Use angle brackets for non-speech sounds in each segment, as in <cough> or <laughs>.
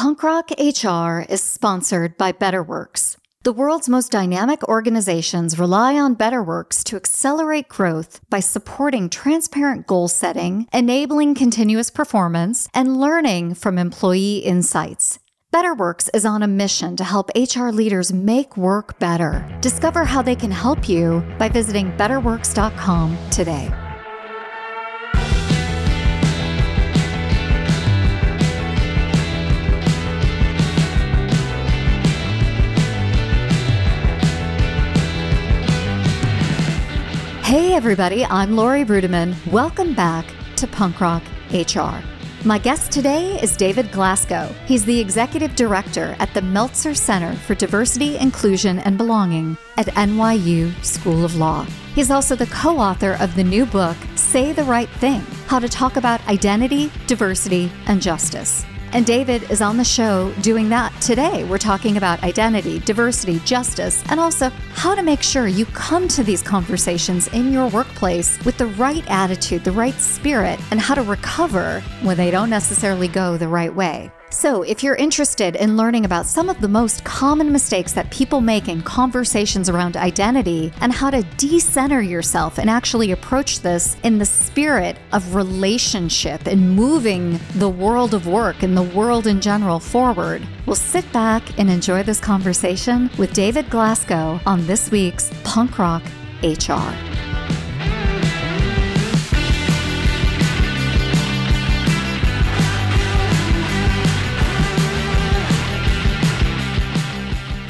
Punk Rock HR is sponsored by BetterWorks. The world's most dynamic organizations rely on BetterWorks to accelerate growth by supporting transparent goal setting, enabling continuous performance, and learning from employee insights. BetterWorks is on a mission to help HR leaders make work better. Discover how they can help you by visiting betterworks.com today. Hey, everybody, I'm Laurie Ruettimann. Welcome back to Punk Rock HR. My guest today is David Glasgow. He's the executive director at the Meltzer Center for Diversity, Inclusion, and Belonging at NYU School of Law. He's also the co author of the new book, Say the Right Thing How to Talk About Identity, Diversity, and Justice. And David is on the show doing that today. We're talking about identity, diversity, justice, and also how to make sure you come to these conversations in your workplace with the right attitude, the right spirit, and how to recover when they don't necessarily go the right way. So, if you're interested in learning about some of the most common mistakes that people make in conversations around identity and how to decenter yourself and actually approach this in the spirit of relationship and moving the world of work and the world in general forward, we'll sit back and enjoy this conversation with David Glasgow on this week's Punk Rock HR.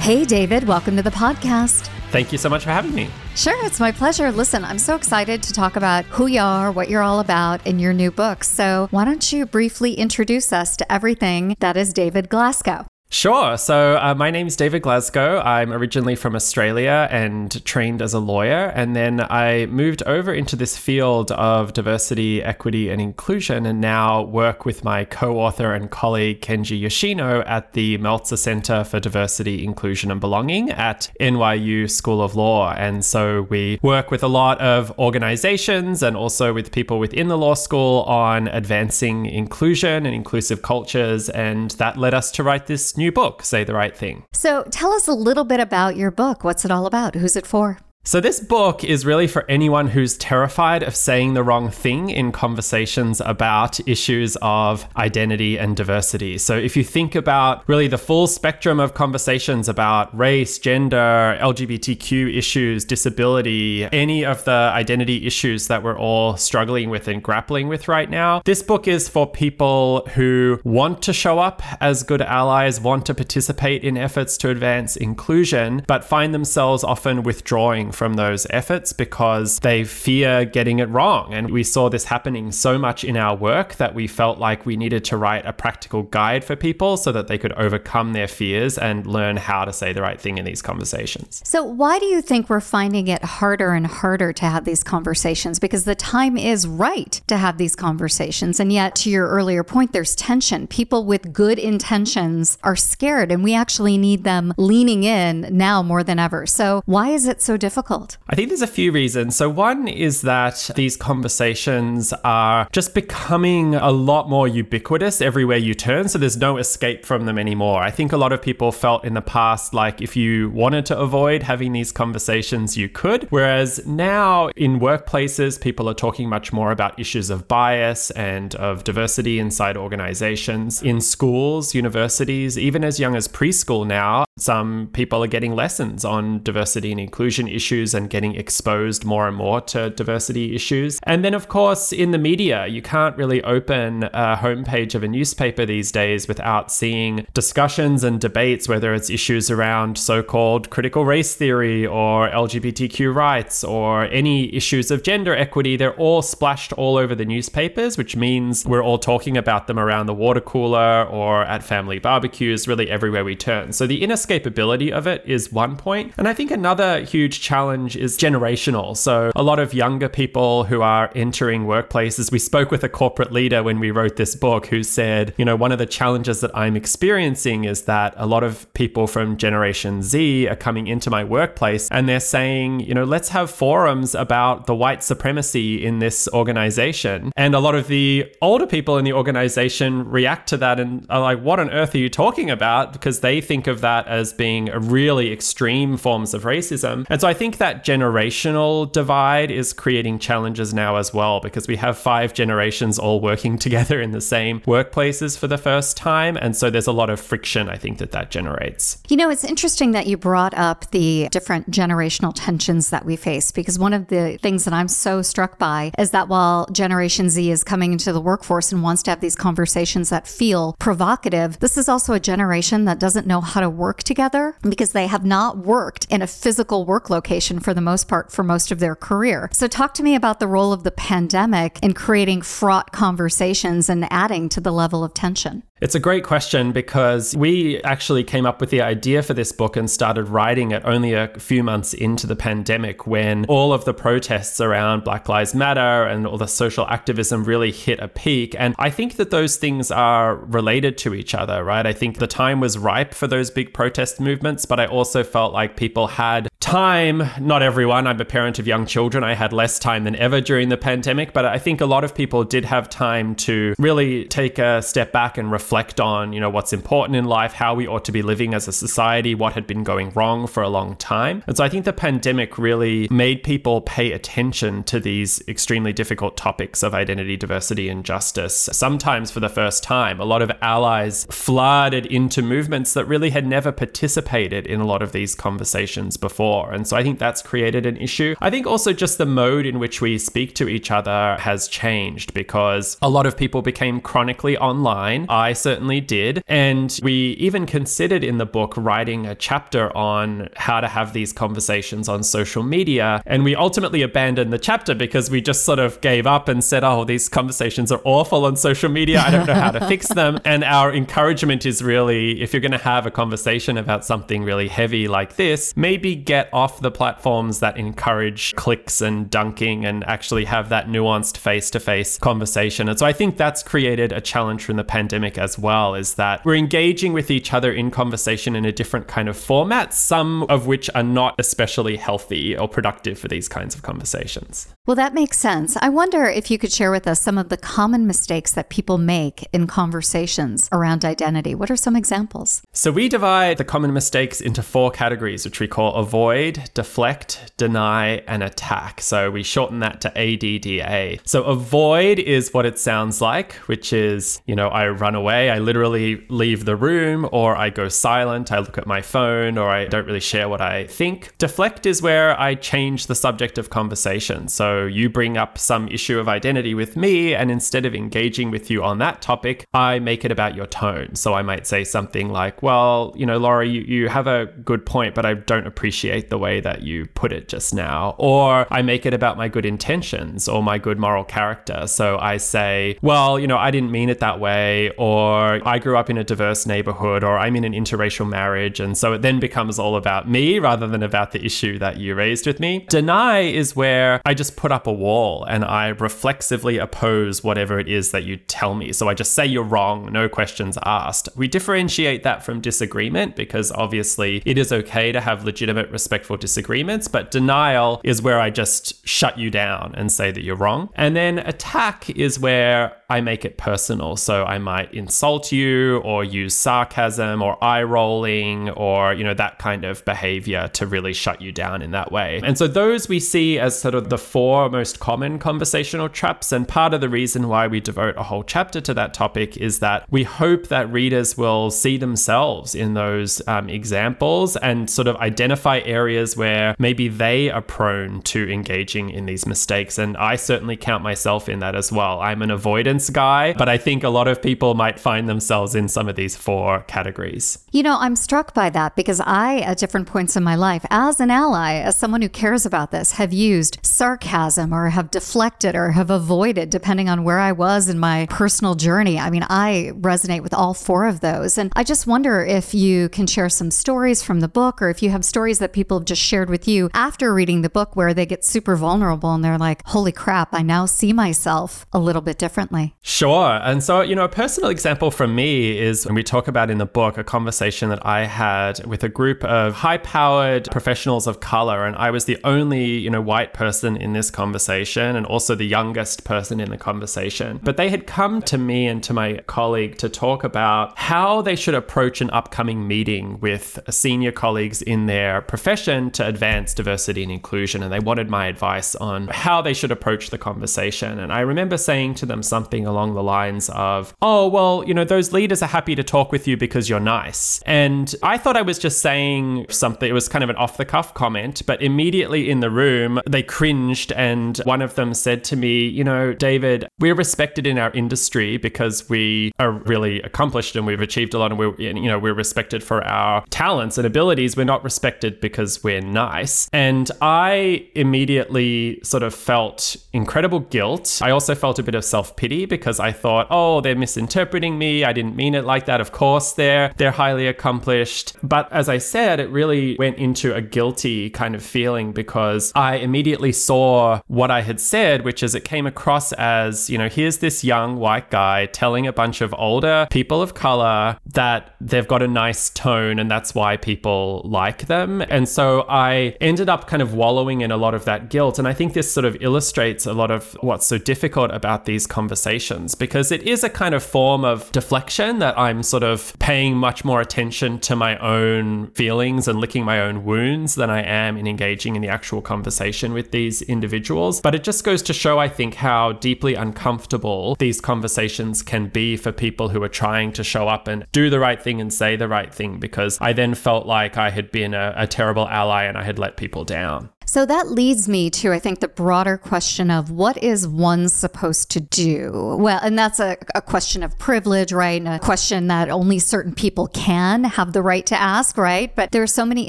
Hey, David, welcome to the podcast. Thank you so much for having me. Sure, it's my pleasure. Listen, I'm so excited to talk about who you are, what you're all about in your new book. So, why don't you briefly introduce us to everything that is David Glasgow? Sure. So, uh, my name is David Glasgow. I'm originally from Australia and trained as a lawyer. And then I moved over into this field of diversity, equity, and inclusion, and now work with my co author and colleague Kenji Yoshino at the Meltzer Center for Diversity, Inclusion, and Belonging at NYU School of Law. And so, we work with a lot of organizations and also with people within the law school on advancing inclusion and inclusive cultures. And that led us to write this new book, Say the Right Thing. So tell us a little bit about your book. What's it all about? Who's it for? So, this book is really for anyone who's terrified of saying the wrong thing in conversations about issues of identity and diversity. So, if you think about really the full spectrum of conversations about race, gender, LGBTQ issues, disability, any of the identity issues that we're all struggling with and grappling with right now, this book is for people who want to show up as good allies, want to participate in efforts to advance inclusion, but find themselves often withdrawing from those efforts because they fear getting it wrong. And we saw this happening so much in our work that we felt like we needed to write a practical guide for people so that they could overcome their fears and learn how to say the right thing in these conversations. So, why do you think we're finding it harder and harder to have these conversations? Because the time is right to have these conversations. And yet, to your earlier point, there's tension. People with good intentions are scared, and we actually need them leaning in now more than ever. So, why is it so difficult? Difficult? I think there's a few reasons. So, one is that these conversations are just becoming a lot more ubiquitous everywhere you turn. So, there's no escape from them anymore. I think a lot of people felt in the past like if you wanted to avoid having these conversations, you could. Whereas now in workplaces, people are talking much more about issues of bias and of diversity inside organizations. In schools, universities, even as young as preschool now, some people are getting lessons on diversity and inclusion issues and getting exposed more and more to diversity issues. And then, of course, in the media, you can't really open a homepage of a newspaper these days without seeing discussions and debates, whether it's issues around so called critical race theory or LGBTQ rights or any issues of gender equity. They're all splashed all over the newspapers, which means we're all talking about them around the water cooler or at family barbecues, really everywhere we turn. So the inescapability of it is one point. And I think another huge challenge challenge is generational. So a lot of younger people who are entering workplaces, we spoke with a corporate leader when we wrote this book who said, you know, one of the challenges that I'm experiencing is that a lot of people from Generation Z are coming into my workplace and they're saying, you know, let's have forums about the white supremacy in this organization. And a lot of the older people in the organization react to that and are like, what on earth are you talking about? Because they think of that as being really extreme forms of racism. And so I think that generational divide is creating challenges now as well because we have five generations all working <laughs> together in the same workplaces for the first time. And so there's a lot of friction, I think, that that generates. You know, it's interesting that you brought up the different generational tensions that we face because one of the things that I'm so struck by is that while Generation Z is coming into the workforce and wants to have these conversations that feel provocative, this is also a generation that doesn't know how to work together because they have not worked in a physical work location for the most part for most of their career. So, talk to me about the role of the pandemic in creating fraught conversations and adding to the level of tension. It's a great question because we actually came up with the idea for this book and started writing it only a few months into the pandemic when all of the protests around Black Lives Matter and all the social activism really hit a peak. And I think that those things are related to each other, right? I think the time was ripe for those big protest movements, but I also felt like people had time. Not everyone. I'm a parent of young children. I had less time than ever during the pandemic, but I think a lot of people did have time to really take a step back and reflect reflect on, you know, what's important in life, how we ought to be living as a society, what had been going wrong for a long time. And so I think the pandemic really made people pay attention to these extremely difficult topics of identity, diversity, and justice. Sometimes for the first time, a lot of allies flooded into movements that really had never participated in a lot of these conversations before. And so I think that's created an issue. I think also just the mode in which we speak to each other has changed because a lot of people became chronically online. I certainly did. And we even considered in the book writing a chapter on how to have these conversations on social media. And we ultimately abandoned the chapter because we just sort of gave up and said, oh, these conversations are awful on social media. I don't know how to fix them. <laughs> And our encouragement is really if you're going to have a conversation about something really heavy like this, maybe get off the platforms that encourage clicks and dunking and actually have that nuanced face to face conversation. And so I think that's created a challenge from the pandemic as as well is that we're engaging with each other in conversation in a different kind of format, some of which are not especially healthy or productive for these kinds of conversations. Well, that makes sense. I wonder if you could share with us some of the common mistakes that people make in conversations around identity. What are some examples? So, we divide the common mistakes into four categories, which we call avoid, deflect, deny, and attack. So, we shorten that to ADDA. So, avoid is what it sounds like, which is, you know, I run away, I literally leave the room, or I go silent, I look at my phone, or I don't really share what I think. Deflect is where I change the subject of conversation. So, you bring up some issue of identity with me, and instead of engaging with you on that topic, I make it about your tone. So I might say something like, Well, you know, Laurie, you, you have a good point, but I don't appreciate the way that you put it just now. Or I make it about my good intentions or my good moral character. So I say, Well, you know, I didn't mean it that way, or I grew up in a diverse neighborhood, or I'm in an interracial marriage. And so it then becomes all about me rather than about the issue that you raised with me. Deny is where I just put up a wall and I reflexively oppose whatever it is that you tell me. So I just say you're wrong, no questions asked. We differentiate that from disagreement because obviously it is okay to have legitimate, respectful disagreements, but denial is where I just shut you down and say that you're wrong. And then attack is where I make it personal. So I might insult you or use sarcasm or eye rolling or, you know, that kind of behavior to really shut you down in that way. And so those we see as sort of the four most common conversational traps. And part of the reason why we devote a whole chapter to that topic is that we hope that readers will see themselves in those um, examples and sort of identify areas where maybe they are prone to engaging in these mistakes. And I certainly count myself in that as well. I'm an avoidance guy, but I think a lot of people might find themselves in some of these four categories. You know, I'm struck by that because I, at different points in my life, as an ally, as someone who cares about this, have used sarcasm or have deflected or have avoided, depending on where I was in my personal journey. I mean, I resonate with all four of those. And I just wonder if you can share some stories from the book or if you have stories that people have just shared with you after reading the book where they get super vulnerable and they're like, holy crap, I now see myself a little bit differently. Sure. And so, you know, a personal example from me is when we talk about in the book a conversation that I had with a group of high powered professionals of color. And I was the only, you know, white person in this conversation and also the youngest person in the conversation. But they had come to me and to my colleague to talk about how they should approach an upcoming meeting with senior colleagues in their profession to advance diversity and inclusion. And they wanted my advice on how they should approach the conversation. And I remember saying to them something along the lines of, oh, well, you know, those leaders are happy to talk with you because you're nice. And I thought I was just saying something, it was kind of an off the cuff comment, but immediately in the room, they cringed. And one of them said to me, you know, David, we're respected in our industry because we are really accomplished and we've achieved a lot and we're, you know, we're respected for our talents and abilities. We're not respected because we're nice. And I immediately sort of felt incredible guilt. I also felt a bit of self pity because I thought, oh, they're misinterpreting me. I didn't mean it like that. Of course, they're they're highly accomplished. But as I said, it really went into a guilty kind of feeling because I immediately saw what I had said, which is it came across as, you know, here's this young white guy telling a bunch of older people of color that they've got a nice tone and that's why people like them. And so I ended up kind of wallowing in a lot of that guilt. And I think this sort of illustrates a lot of what's so difficult about these conversations because it is a kind of form of deflection that I'm sort of paying much more attention to my own feelings and licking my own wounds than I am in engaging in the actual conversation with these individuals. But it just goes to show, I think, how deeply uncomfortable these conversations can be for people who are trying to show up and do the right thing and say the right thing because I then felt like I had been a, a terrible ally and I had let people down. So that leads me to, I think, the broader question of what is one supposed to do? Well, and that's a, a question of privilege, right? And a question that only certain people can have the right to ask, right? But there are so many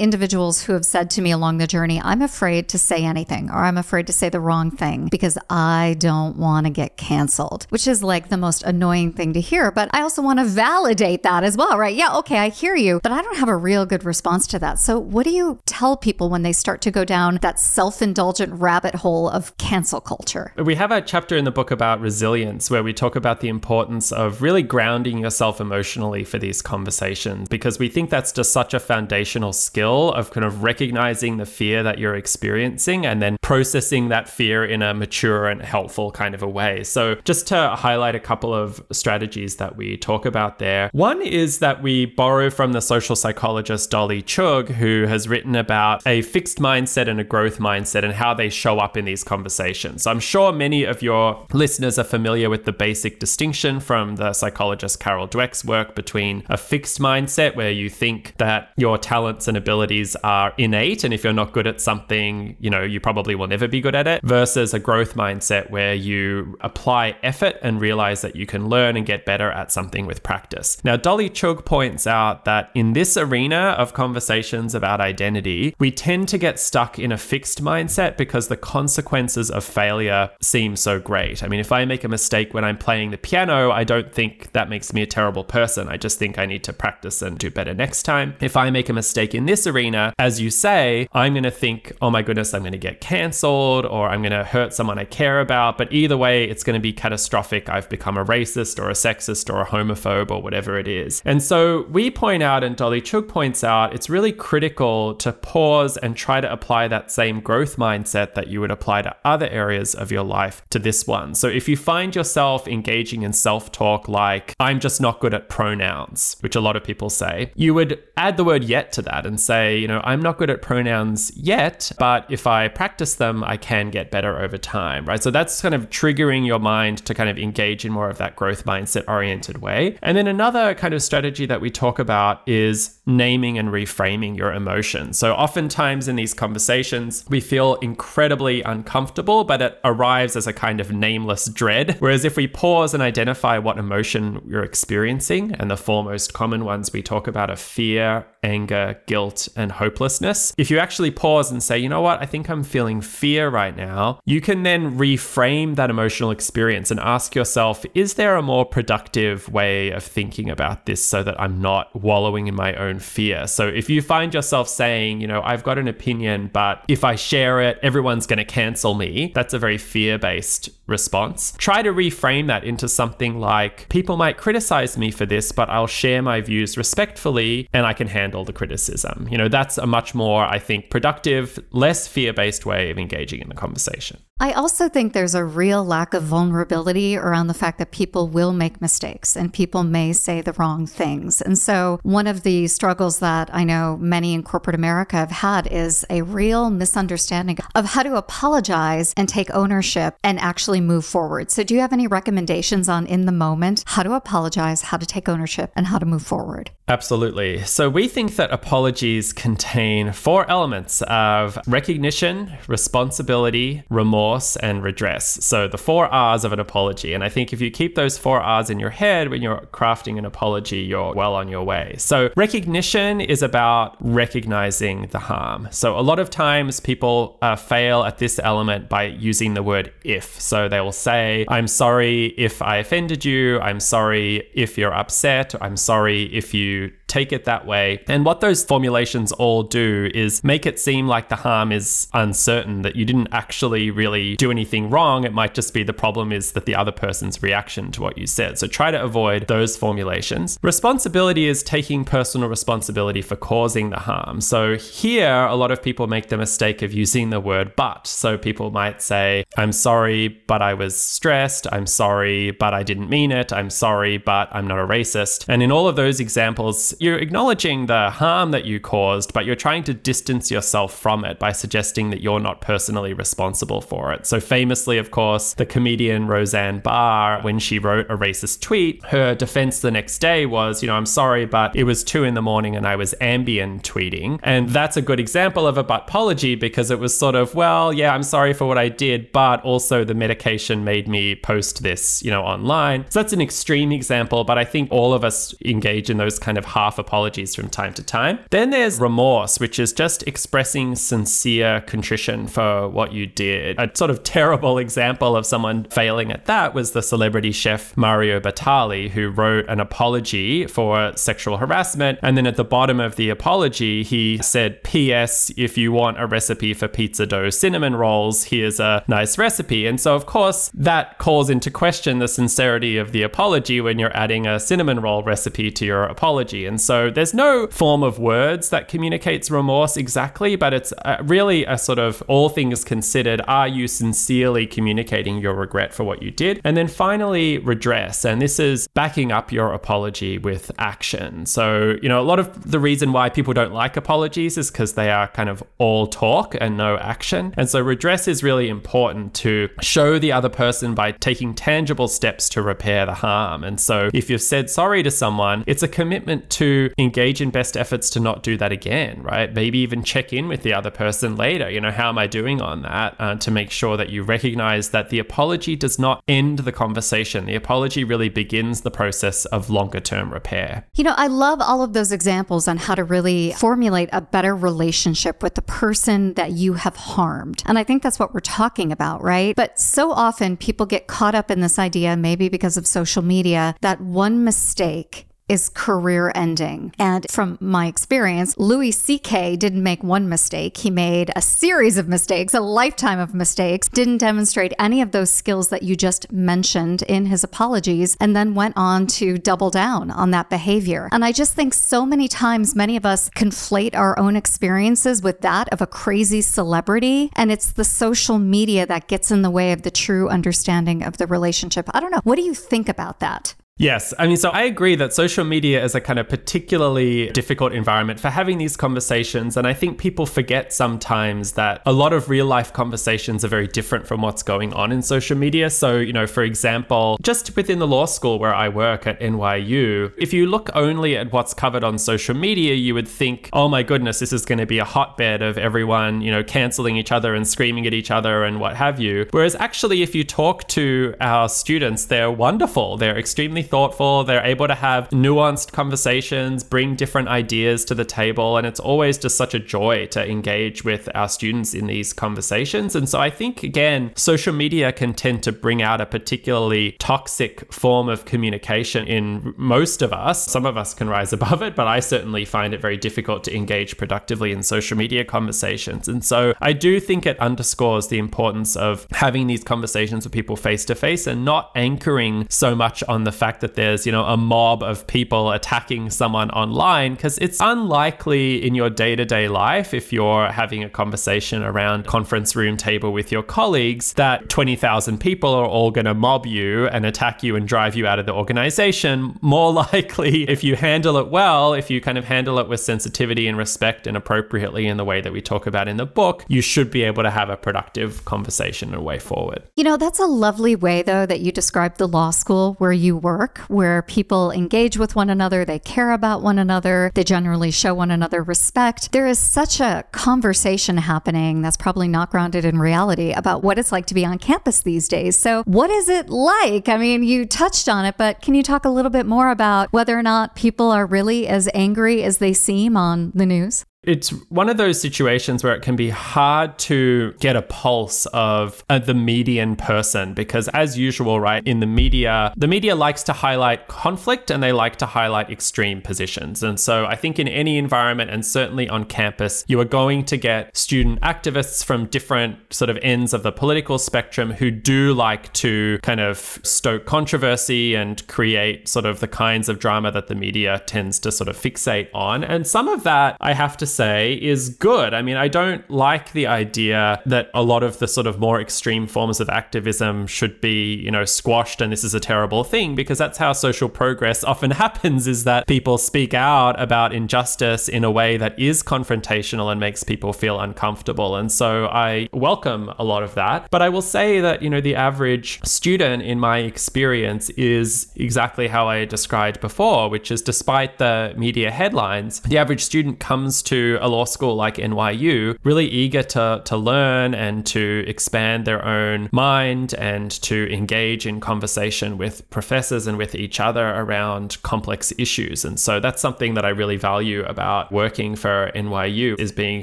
individuals who have said to me along the journey, I'm afraid to say anything or I'm afraid to say the wrong thing because I don't want to get canceled, which is like the most annoying thing to hear. But I also want to validate that as well, right? Yeah, okay, I hear you, but I don't have a real good response to that. So, what do you tell people when they start to go down that that self indulgent rabbit hole of cancel culture. We have a chapter in the book about resilience where we talk about the importance of really grounding yourself emotionally for these conversations because we think that's just such a foundational skill of kind of recognizing the fear that you're experiencing and then processing that fear in a mature and helpful kind of a way. So, just to highlight a couple of strategies that we talk about there, one is that we borrow from the social psychologist Dolly Chugh, who has written about a fixed mindset and a growth growth mindset and how they show up in these conversations. So I'm sure many of your listeners are familiar with the basic distinction from the psychologist Carol Dweck's work between a fixed mindset where you think that your talents and abilities are innate and if you're not good at something, you know, you probably will never be good at it versus a growth mindset where you apply effort and realize that you can learn and get better at something with practice. Now, Dolly Chugh points out that in this arena of conversations about identity, we tend to get stuck in a fixed mindset because the consequences of failure seem so great. I mean, if I make a mistake when I'm playing the piano, I don't think that makes me a terrible person. I just think I need to practice and do better next time. If I make a mistake in this arena, as you say, I'm going to think, oh my goodness, I'm going to get cancelled or I'm going to hurt someone I care about. But either way, it's going to be catastrophic. I've become a racist or a sexist or a homophobe or whatever it is. And so we point out, and Dolly Chugh points out, it's really critical to pause and try to apply that same same growth mindset that you would apply to other areas of your life to this one. So if you find yourself engaging in self talk like, I'm just not good at pronouns, which a lot of people say, you would add the word yet to that and say, you know, I'm not good at pronouns yet, but if I practice them, I can get better over time, right? So that's kind of triggering your mind to kind of engage in more of that growth mindset oriented way. And then another kind of strategy that we talk about is naming and reframing your emotions. So oftentimes in these conversations, we feel incredibly uncomfortable, but it arrives as a kind of nameless dread. Whereas if we pause and identify what emotion we're experiencing, and the four most common ones we talk about are fear, anger, guilt, and hopelessness. If you actually pause and say, you know what, I think I'm feeling fear right now, you can then reframe that emotional experience and ask yourself, is there a more productive way of thinking about this so that I'm not wallowing in my own fear. So if you find yourself saying, you know, I've got an opinion, but if I share it, everyone's going to cancel me, that's a very fear based response. Try to reframe that into something like, people might criticize me for this, but I'll share my views respectfully and I can handle the criticism. You know, that's a much more, I think, productive, less fear based way of engaging in the conversation. I also think there's a real lack of vulnerability around the fact that people will make mistakes and people may say the wrong things. And so, one of the struggles that I know many in corporate America have had is a real misunderstanding of how to apologize and take ownership and actually move forward. So, do you have any recommendations on in the moment how to apologize, how to take ownership, and how to move forward? Absolutely. So, we think that apologies contain four elements of recognition, responsibility, remorse remorse and redress. So the four R's of an apology. And I think if you keep those four R's in your head when you're crafting an apology, you're well on your way. So recognition is about recognizing the harm. So a lot of times people uh, fail at this element by using the word if. So they will say, I'm sorry if I offended you. I'm sorry if you're upset. I'm sorry if you take it that way. And what those formulations all do is make it seem like the harm is uncertain, that you didn't actually really do anything wrong. It might just be the problem is that the other person's reaction to what you said. So try to avoid those formulations. Responsibility is taking personal responsibility for causing the harm. So here, a lot of people make the mistake of using the word but. So people might say, I'm sorry, but I was stressed. I'm sorry, but I didn't mean it. I'm sorry, but I'm not a racist. And in all of those examples, you're acknowledging the harm that you caused, but you're trying to distance yourself from it by suggesting that you're not personally responsible for it. So, famously, of course, the comedian Roseanne Barr, when she wrote a racist tweet, her defense the next day was, you know, I'm sorry, but it was two in the morning and I was Ambien tweeting. And that's a good example of a but apology because it was sort of, well, yeah, I'm sorry for what I did, but also the medication made me post this, you know, online. So that's an extreme example, but I think all of us engage in those kind of half half apologies from time to time. Then there's remorse, which is just expressing sincere contrition for what you did. A sort of terrible example of someone failing at that was the celebrity chef Mario Batali, who wrote an apology for sexual harassment. And then at the bottom of the apology, he said, P.S. If you want a recipe for pizza dough cinnamon rolls, here's a nice recipe. And so, of course, that calls into question the sincerity of the apology when you're adding a cinnamon roll recipe to your apology. And so there's no form of words that communicates remorse exactly, but it's uh, really a sort of all things considered, are you sincerely communicating your regret for what you did? And then finally, redress. And this is backing up your apology with action. So, you know, a lot of the reason why people don't like apologies is because they are kind of all talk and no action. And so redress is really important to show the other person by taking tangible steps to repair the harm. And so if you've said sorry to someone, it's a commitment to engage in best efforts to not do that again, right? Maybe even check in with the other person later. You know, how am I doing on that? Uh, to make sure that you recognize that the apology does not end the conversation. The apology really begins the process of longer term repair. You know, I love all of those examples on how to really formulate a better relationship with the person that you have harmed. And I think that's what we're talking about, right? But so often people get caught up in this idea, maybe because of social media, that one mistake is career ending. And from my experience, Louis C.K. didn't make one mistake. He made a series of mistakes, a lifetime of mistakes, didn't demonstrate any of those skills that you just mentioned in his apologies, and then went on to double down on that behavior. And I just think so many times, many of us conflate our own experiences with that of a crazy celebrity. And it's the social media that gets in the way of the true understanding of the relationship. I don't know. What do you think about that? Yes. I mean, so I agree that social media is a kind of particularly difficult environment for having these conversations. And I think people forget sometimes that a lot of real life conversations are very different from what's going on in social media. So, you know, for example, just within the law school where I work at NYU, if you look only at what's covered on social media, you would think, oh my goodness, this is going to be a hotbed of everyone, you know, canceling each other and screaming at each other and what have you. Whereas actually, if you talk to our students, they're wonderful. They're extremely thoughtful. They're able to have nuanced conversations, bring different ideas to the table. And it's always just such a joy to engage with our students in these conversations. And so I think, again, social media can tend to bring out a particularly toxic form of communication in most of us. Some of us can rise <laughs> above it, but I certainly find it very difficult to engage productively in social media conversations. And so I do think it underscores the importance of having these conversations with people face to face and not anchoring so much on the fact that there's, you know, a mob of people attacking someone online because it's unlikely in your day-to-day life if you're having a conversation around conference room table with your colleagues that 20,000 people are all going to mob you and attack you and drive you out of the organization. More <laughs> likely if you handle it well, if you kind of handle it with sensitivity and respect and appropriately in the way that we talk about in the book, you should be able to have a productive conversation and a way forward. You know, that's a lovely way, though, that you described the law school where you work, where people engage with one another, they care about one another, they generally show one another respect. There is such a conversation happening that's probably not grounded in reality about what it's like to be on campus these days. So, what is it like? I mean, you touched on it, but can you talk a little bit more about whether or not people are really as angry as they seem on the news? It's one of those situations where it can be hard to get a pulse of uh, the median person because, as usual, right, in the media, the media likes to highlight conflict and they like to highlight extreme positions. And so I think in any environment and certainly on campus, you are going to get student activists from different sort of ends of the political spectrum who do like to kind of stoke controversy and create sort of the kinds of drama that the media tends to sort of fixate on. And some of that, I have to say is good. I mean, I don't like the idea that a lot of the sort of more extreme forms of activism should be, you know, squashed and this is a terrible thing because that's how social progress often <laughs> happens is that people speak out about injustice in a way that is confrontational and makes people feel uncomfortable. And so I welcome a lot of that. But I will say that, you know, the average student in my experience is exactly how I described before, which is despite the media headlines, the average student comes to a law school like NYU, really eager to, to learn and to expand their own mind and to engage in conversation with professors and with each other around complex issues. And so that's something that I really value about working for NYU is being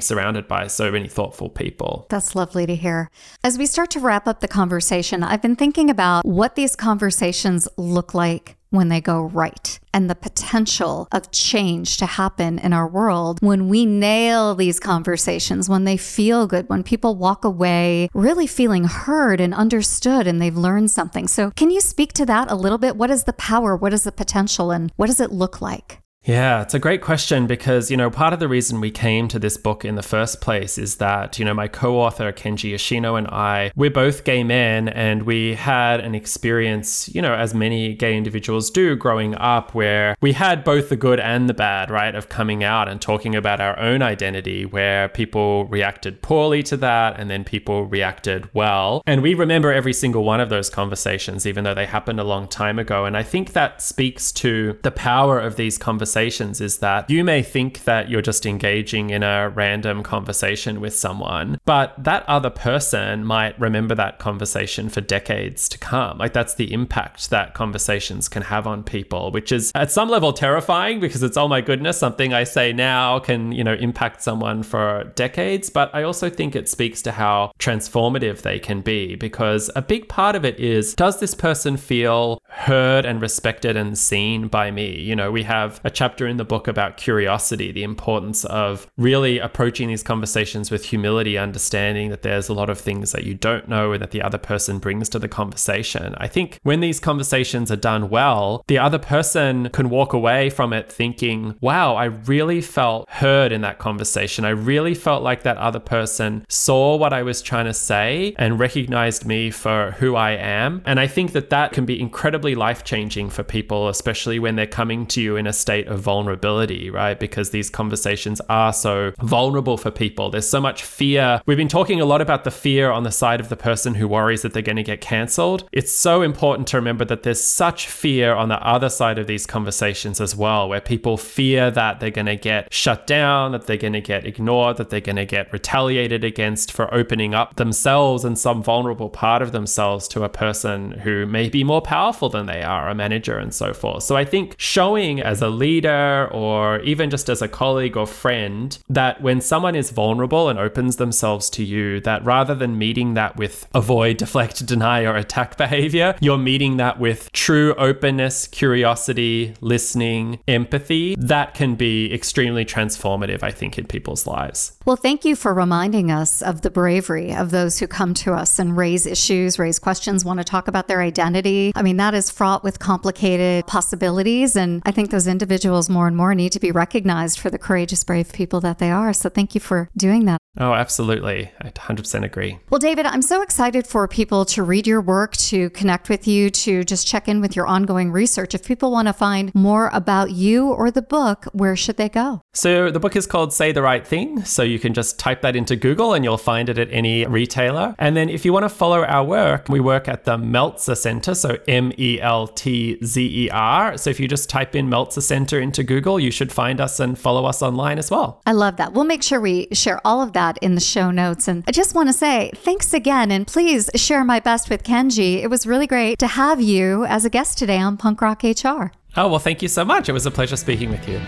surrounded by so many thoughtful people. That's lovely to hear. As we start to wrap up the conversation, I've been thinking about what these conversations look like when they go right and the potential of change to happen in our world when we nail these conversations, when they feel good, when people walk away really feeling heard and understood and they've learned something. So, can you speak to that a little bit? What is the power? What is the potential? And what does it look like? Yeah, it's a great question because, you know, part of the reason we came to this book in the first place is that, you know, my co author, Kenji Yoshino, and I, we're both gay men and we had an experience, you know, as many gay individuals do growing up, where we had both the good and the bad, right, of coming out and talking about our own identity, where people reacted poorly to that and then people reacted well. And we remember every single one of those conversations, even though they happened a long time ago. And I think that speaks to the power of these conversations conversations is that you may think that you're just engaging in a random conversation with someone, but that other person might remember that conversation for decades to come. Like that's the impact that conversations can have on people, which is at some level terrifying because it's, oh my goodness, something I say now can, you know, impact someone for decades. But I also think it speaks to how transformative they can be because a big part of it is does this person feel heard and respected and seen by me? You know, we have a chapter in the book about curiosity, the importance of really approaching these conversations with humility, understanding that there's a lot of things that you don't know and that the other person brings to the conversation. I think when these conversations are done well, the other person can walk away from it thinking, wow, I really felt heard in that conversation. I really felt like that other person saw what I was trying to say and recognized me for who I am. And I think that that can be incredibly life changing for people, especially when they're coming to you in a state of vulnerability, right? Because these conversations are so vulnerable for people. There's so much fear. We've been talking a lot about the fear on the side of the person who worries that they're going to get cancelled. It's so important to remember that there's such fear on the other side of these conversations as well, where people fear that they're going to get shut down, that they're going to get ignored, that they're going to get retaliated against for opening up themselves and some vulnerable part of themselves to a person who may be more powerful than they are, a manager, and so forth. So I think showing as a leader or even just as a colleague or friend that when someone is vulnerable and opens themselves to you, that rather than meeting that with avoid, deflect, <laughs> deny, or attack behavior, you're meeting that with true openness, curiosity, listening, empathy, that can be extremely transformative, I think, in people's lives. Well, thank you for reminding us of the bravery of those who come to us and raise issues, raise questions, want to talk about their identity. I mean, that is fraught with complicated possibilities. And I think those individuals more and more need to be recognized for the courageous, brave people that they are. So thank you for doing that. Oh, absolutely. I 100% agree. Well, David, I'm so excited for people to read your work, to connect with you, to just check in with your ongoing research. If people want to find more about you or the book, where should they go? So, the book is called Say the Right Thing. So, you can just type that into Google and you'll find it at any retailer. And then, if you want to follow our work, we work at the Meltzer Center. So, M E L T Z E R. So, if you just type in Meltzer Center into Google, you should find us and follow us online as well. I love that. We'll make sure we share all of that that in the show notes. And I just want to say thanks again. And please share my best with Kenji. It was really great to have you as a guest today on Punk Rock HR. Oh, well, thank you so much. It was a pleasure speaking with you.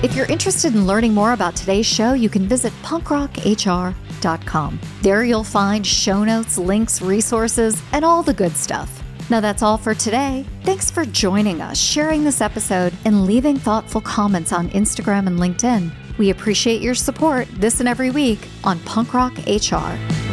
If you're interested in learning more about today's show, you can visit punkrockhr.com. There you'll find show notes, links, resources, and all the good stuff. Now that's all for today. Thanks for joining us, sharing this episode, and leaving thoughtful comments on Instagram and LinkedIn. We appreciate your support this and every week on Punk Rock HR.